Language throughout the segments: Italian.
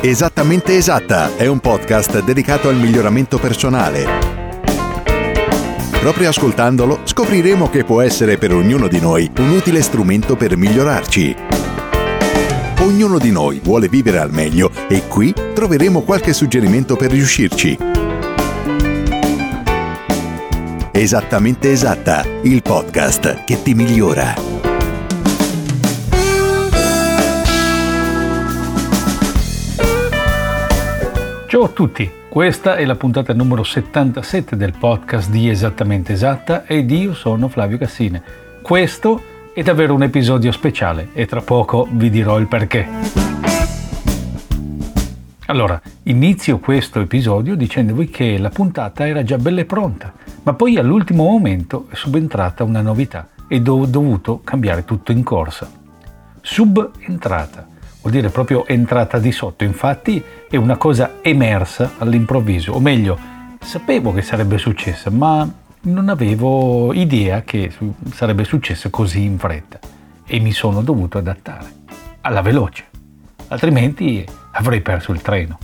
Esattamente esatta è un podcast dedicato al miglioramento personale. Proprio ascoltandolo scopriremo che può essere per ognuno di noi un utile strumento per migliorarci. Ognuno di noi vuole vivere al meglio e qui troveremo qualche suggerimento per riuscirci. Esattamente esatta, il podcast che ti migliora. Ciao a tutti, questa è la puntata numero 77 del podcast di Esattamente Esatta ed io sono Flavio Cassine. Questo è davvero un episodio speciale e tra poco vi dirò il perché. Allora, inizio questo episodio dicendovi che la puntata era già bella e pronta, ma poi all'ultimo momento è subentrata una novità e ho dovuto cambiare tutto in corsa. Subentrata vuol dire proprio entrata di sotto, infatti è una cosa emersa all'improvviso, o meglio, sapevo che sarebbe successa, ma non avevo idea che sarebbe successo così in fretta. E mi sono dovuto adattare alla veloce, altrimenti avrei perso il treno.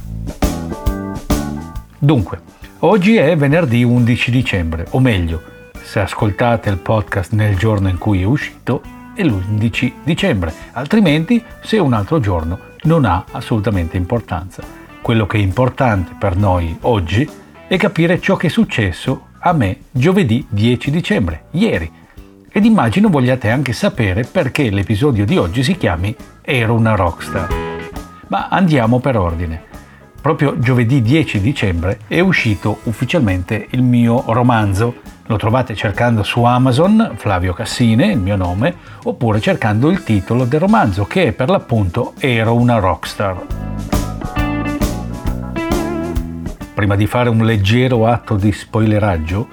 Dunque, oggi è venerdì 11 dicembre, o meglio, se ascoltate il podcast nel giorno in cui è uscito, è l'11 dicembre, altrimenti se un altro giorno non ha assolutamente importanza. Quello che è importante per noi oggi è capire ciò che è successo a me giovedì 10 dicembre, ieri. Ed immagino vogliate anche sapere perché l'episodio di oggi si chiami Ero una rockstar. Ma andiamo per ordine. Proprio giovedì 10 dicembre è uscito ufficialmente il mio romanzo lo trovate cercando su Amazon, Flavio Cassine, il mio nome, oppure cercando il titolo del romanzo che è per l'appunto Ero una rockstar. Prima di fare un leggero atto di spoileraggio,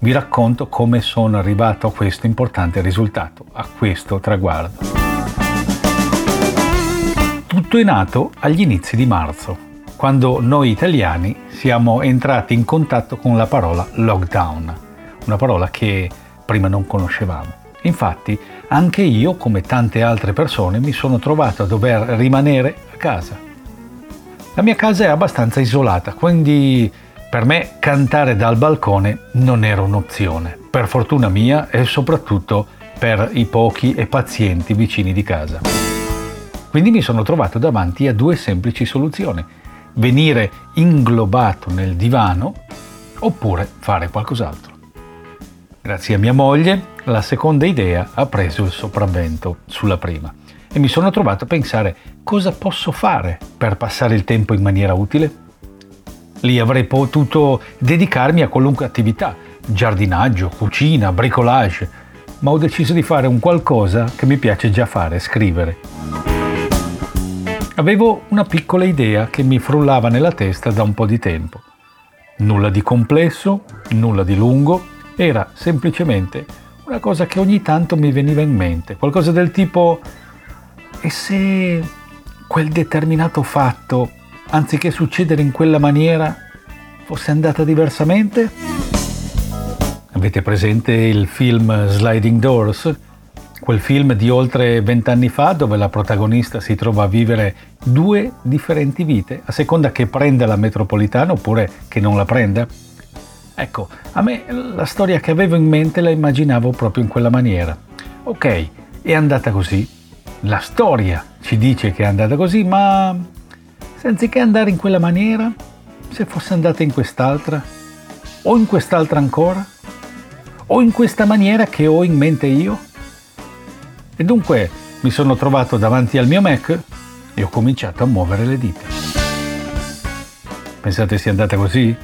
vi racconto come sono arrivato a questo importante risultato, a questo traguardo. Tutto è nato agli inizi di marzo, quando noi italiani siamo entrati in contatto con la parola lockdown una parola che prima non conoscevamo. Infatti, anche io, come tante altre persone, mi sono trovato a dover rimanere a casa. La mia casa è abbastanza isolata, quindi per me cantare dal balcone non era un'opzione, per fortuna mia e soprattutto per i pochi e pazienti vicini di casa. Quindi mi sono trovato davanti a due semplici soluzioni, venire inglobato nel divano oppure fare qualcos'altro. Grazie a mia moglie, la seconda idea ha preso il sopravvento sulla prima e mi sono trovato a pensare cosa posso fare per passare il tempo in maniera utile. Lì avrei potuto dedicarmi a qualunque attività, giardinaggio, cucina, bricolage, ma ho deciso di fare un qualcosa che mi piace già fare, scrivere. Avevo una piccola idea che mi frullava nella testa da un po' di tempo. Nulla di complesso, nulla di lungo, era semplicemente una cosa che ogni tanto mi veniva in mente, qualcosa del tipo e se quel determinato fatto, anziché succedere in quella maniera, fosse andata diversamente? Avete presente il film Sliding Doors? Quel film di oltre vent'anni fa dove la protagonista si trova a vivere due differenti vite, a seconda che prenda la metropolitana oppure che non la prenda? Ecco, a me la storia che avevo in mente la immaginavo proprio in quella maniera. Ok, è andata così. La storia ci dice che è andata così, ma se anziché andare in quella maniera, se fosse andata in quest'altra, o in quest'altra ancora, o in questa maniera che ho in mente io? E dunque mi sono trovato davanti al mio Mac e ho cominciato a muovere le dita. Pensate sia andata così?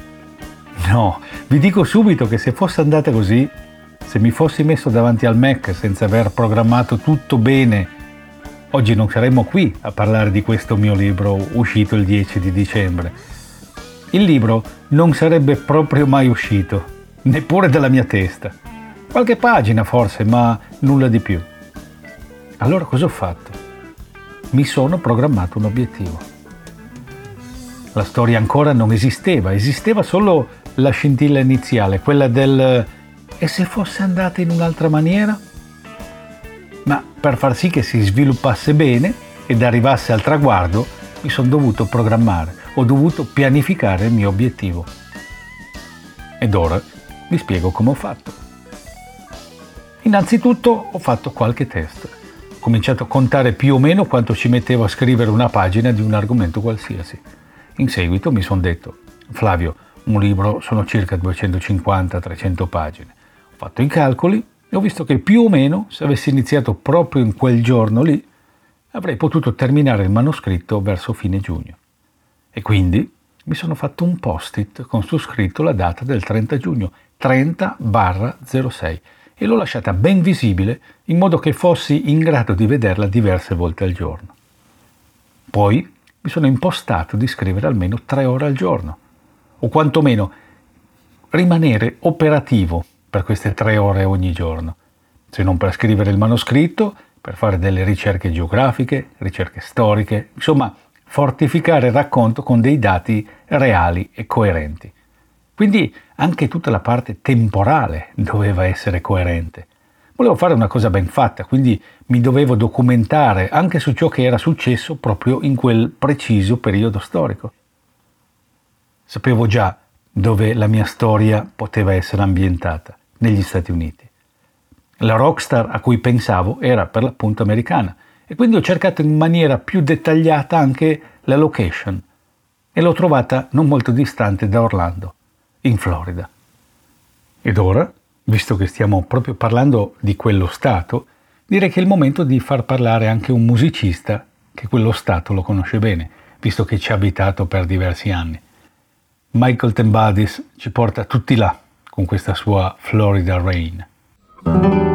No, vi dico subito che se fosse andata così, se mi fossi messo davanti al Mac senza aver programmato tutto bene oggi non saremmo qui a parlare di questo mio libro uscito il 10 di dicembre. Il libro non sarebbe proprio mai uscito, neppure dalla mia testa. Qualche pagina forse, ma nulla di più. Allora cosa ho fatto? Mi sono programmato un obiettivo. La storia ancora non esisteva, esisteva solo la scintilla iniziale, quella del e se fosse andata in un'altra maniera? Ma per far sì che si sviluppasse bene ed arrivasse al traguardo, mi sono dovuto programmare, ho dovuto pianificare il mio obiettivo. Ed ora vi spiego come ho fatto. Innanzitutto ho fatto qualche test. Cominciato a contare più o meno quanto ci mettevo a scrivere una pagina di un argomento qualsiasi. In seguito mi sono detto, Flavio, un libro sono circa 250-300 pagine. Ho fatto i calcoli e ho visto che più o meno, se avessi iniziato proprio in quel giorno lì, avrei potuto terminare il manoscritto verso fine giugno. E quindi mi sono fatto un post-it con su scritto la data del 30 giugno, 30-06, e l'ho lasciata ben visibile in modo che fossi in grado di vederla diverse volte al giorno. Poi mi sono impostato di scrivere almeno tre ore al giorno, o quantomeno rimanere operativo per queste tre ore ogni giorno, se non per scrivere il manoscritto, per fare delle ricerche geografiche, ricerche storiche, insomma fortificare il racconto con dei dati reali e coerenti. Quindi anche tutta la parte temporale doveva essere coerente. Volevo fare una cosa ben fatta, quindi mi dovevo documentare anche su ciò che era successo proprio in quel preciso periodo storico. Sapevo già dove la mia storia poteva essere ambientata negli Stati Uniti. La rockstar a cui pensavo era per l'appunto americana e quindi ho cercato in maniera più dettagliata anche la location e l'ho trovata non molto distante da Orlando, in Florida. Ed ora, visto che stiamo proprio parlando di quello Stato, direi che è il momento di far parlare anche un musicista che quello Stato lo conosce bene, visto che ci ha abitato per diversi anni. Michael Tembadis ci porta tutti là con questa sua Florida Rain.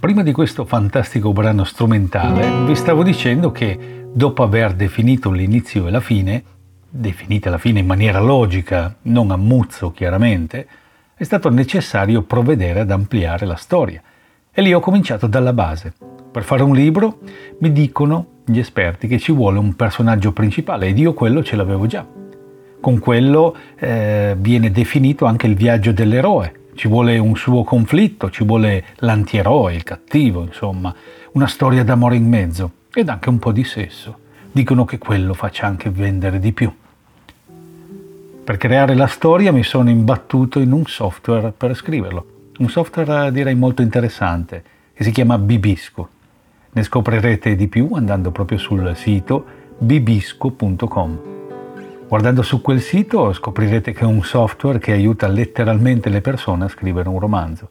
Prima di questo fantastico brano strumentale vi stavo dicendo che dopo aver definito l'inizio e la fine, definita la fine in maniera logica, non a muzzo chiaramente, è stato necessario provvedere ad ampliare la storia. E lì ho cominciato dalla base. Per fare un libro mi dicono gli esperti che ci vuole un personaggio principale ed io quello ce l'avevo già. Con quello eh, viene definito anche il viaggio dell'eroe, ci vuole un suo conflitto, ci vuole l'antieroe, il cattivo, insomma, una storia d'amore in mezzo ed anche un po' di sesso. Dicono che quello faccia anche vendere di più. Per creare la storia mi sono imbattuto in un software per scriverlo, un software direi molto interessante che si chiama Bibisco. Ne scoprirete di più andando proprio sul sito bibisco.com. Guardando su quel sito scoprirete che è un software che aiuta letteralmente le persone a scrivere un romanzo.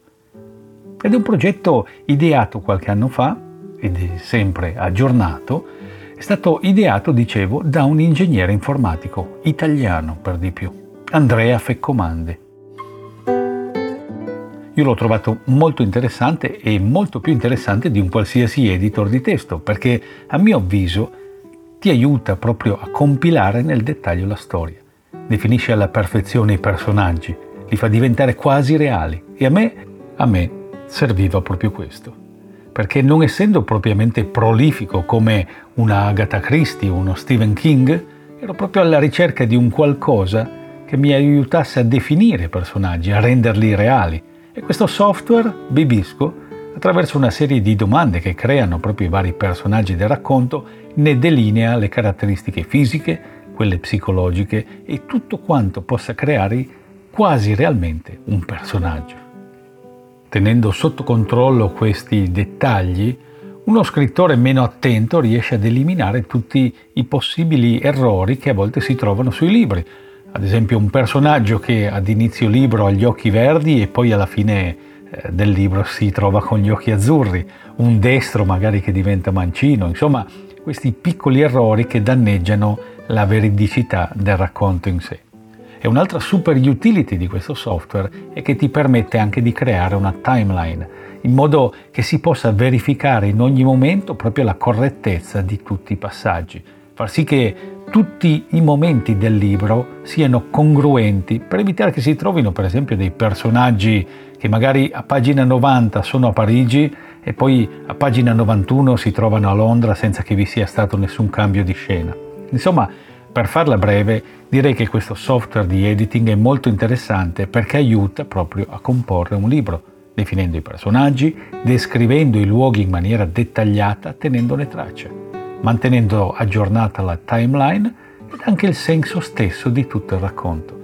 Ed è un progetto ideato qualche anno fa ed è sempre aggiornato. È stato ideato, dicevo, da un ingegnere informatico italiano per di più, Andrea Feccomande. Io l'ho trovato molto interessante e molto più interessante di un qualsiasi editor di testo perché a mio avviso ti aiuta proprio a compilare nel dettaglio la storia. Definisce alla perfezione i personaggi, li fa diventare quasi reali e a me, a me serviva proprio questo. Perché non essendo propriamente prolifico come una Agatha Christie o uno Stephen King, ero proprio alla ricerca di un qualcosa che mi aiutasse a definire i personaggi, a renderli reali. E questo software, Bibisco, attraverso una serie di domande che creano proprio i vari personaggi del racconto, ne delinea le caratteristiche fisiche, quelle psicologiche e tutto quanto possa creare quasi realmente un personaggio. Tenendo sotto controllo questi dettagli, uno scrittore meno attento riesce ad eliminare tutti i possibili errori che a volte si trovano sui libri. Ad esempio un personaggio che ad inizio libro ha gli occhi verdi e poi alla fine del libro si trova con gli occhi azzurri, un destro magari che diventa mancino, insomma questi piccoli errori che danneggiano la veridicità del racconto in sé. E un'altra super utility di questo software è che ti permette anche di creare una timeline, in modo che si possa verificare in ogni momento proprio la correttezza di tutti i passaggi, far sì che tutti i momenti del libro siano congruenti per evitare che si trovino per esempio dei personaggi che magari a pagina 90 sono a Parigi e poi a pagina 91 si trovano a Londra senza che vi sia stato nessun cambio di scena. Insomma, Per farla breve, direi che questo software di editing è molto interessante perché aiuta proprio a comporre un libro, definendo i personaggi, descrivendo i luoghi in maniera dettagliata, tenendone traccia, mantenendo aggiornata la timeline ed anche il senso stesso di tutto il racconto.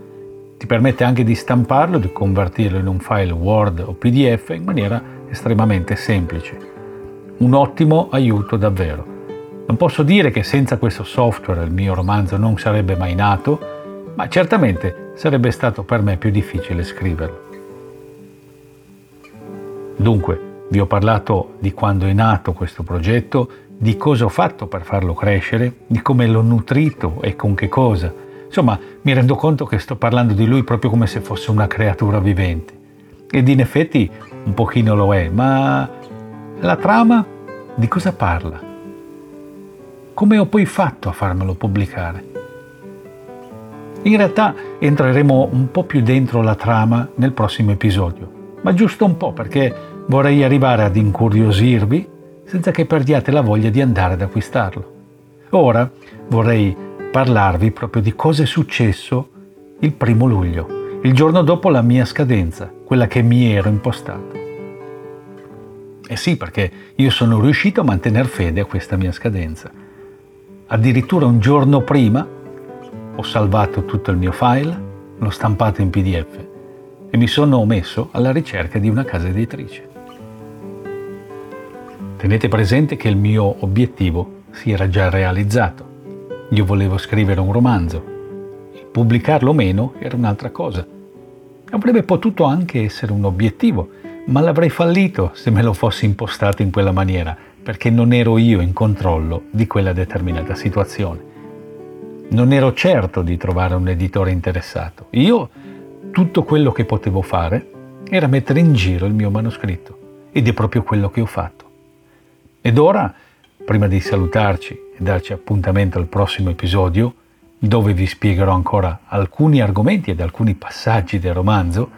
Ti permette anche di stamparlo, di convertirlo in un file Word o PDF in maniera estremamente semplice. Un ottimo aiuto davvero. Non posso dire che senza questo software il mio romanzo non sarebbe mai nato, ma certamente sarebbe stato per me più difficile scriverlo. Dunque, vi ho parlato di quando è nato questo progetto, di cosa ho fatto per farlo crescere, di come l'ho nutrito e con che cosa. Insomma, mi rendo conto che sto parlando di lui proprio come se fosse una creatura vivente. Ed in effetti un pochino lo è, ma la trama di cosa parla? Come ho poi fatto a farmelo pubblicare? In realtà entreremo un po' più dentro la trama nel prossimo episodio, ma giusto un po' perché vorrei arrivare ad incuriosirvi senza che perdiate la voglia di andare ad acquistarlo. Ora vorrei parlarvi proprio di cosa è successo il primo luglio, il giorno dopo la mia scadenza, quella che mi ero impostato. Eh sì, perché io sono riuscito a mantenere fede a questa mia scadenza Addirittura un giorno prima ho salvato tutto il mio file, l'ho stampato in PDF e mi sono messo alla ricerca di una casa editrice. Tenete presente che il mio obiettivo si era già realizzato. Io volevo scrivere un romanzo pubblicarlo o meno era un'altra cosa. Avrebbe potuto anche essere un obiettivo, ma l'avrei fallito se me lo fossi impostato in quella maniera perché non ero io in controllo di quella determinata situazione. Non ero certo di trovare un editore interessato. Io tutto quello che potevo fare era mettere in giro il mio manoscritto ed è proprio quello che ho fatto. Ed ora, prima di salutarci e darci appuntamento al prossimo episodio, dove vi spiegherò ancora alcuni argomenti ed alcuni passaggi del romanzo,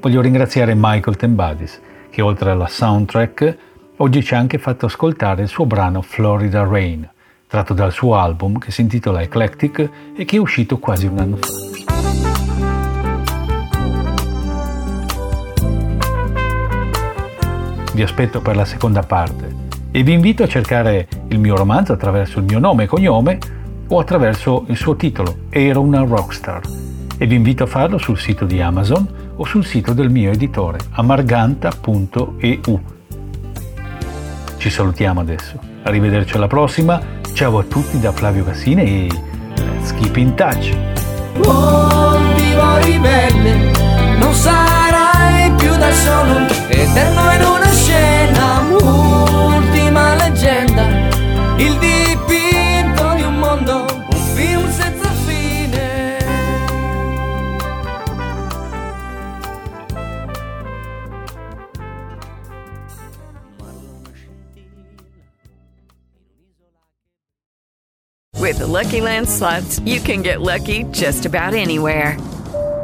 voglio ringraziare Michael Tembadis, che oltre alla soundtrack Oggi ci ha anche fatto ascoltare il suo brano Florida Rain, tratto dal suo album che si intitola Eclectic e che è uscito quasi un anno fa. Vi aspetto per la seconda parte e vi invito a cercare il mio romanzo attraverso il mio nome e cognome o attraverso il suo titolo, Ero una rockstar, e vi invito a farlo sul sito di Amazon o sul sito del mio editore amarganta.eu ci salutiamo adesso. Arrivederci alla prossima. Ciao a tutti da Flavio Cassine e let's keep in touch. Buon vivo ribelle, non sarai più da solo, eterno in una scena, ultima leggenda, il dipinto di un mondo, un film senza fine. With the Lucky Land slots, you can get lucky just about anywhere.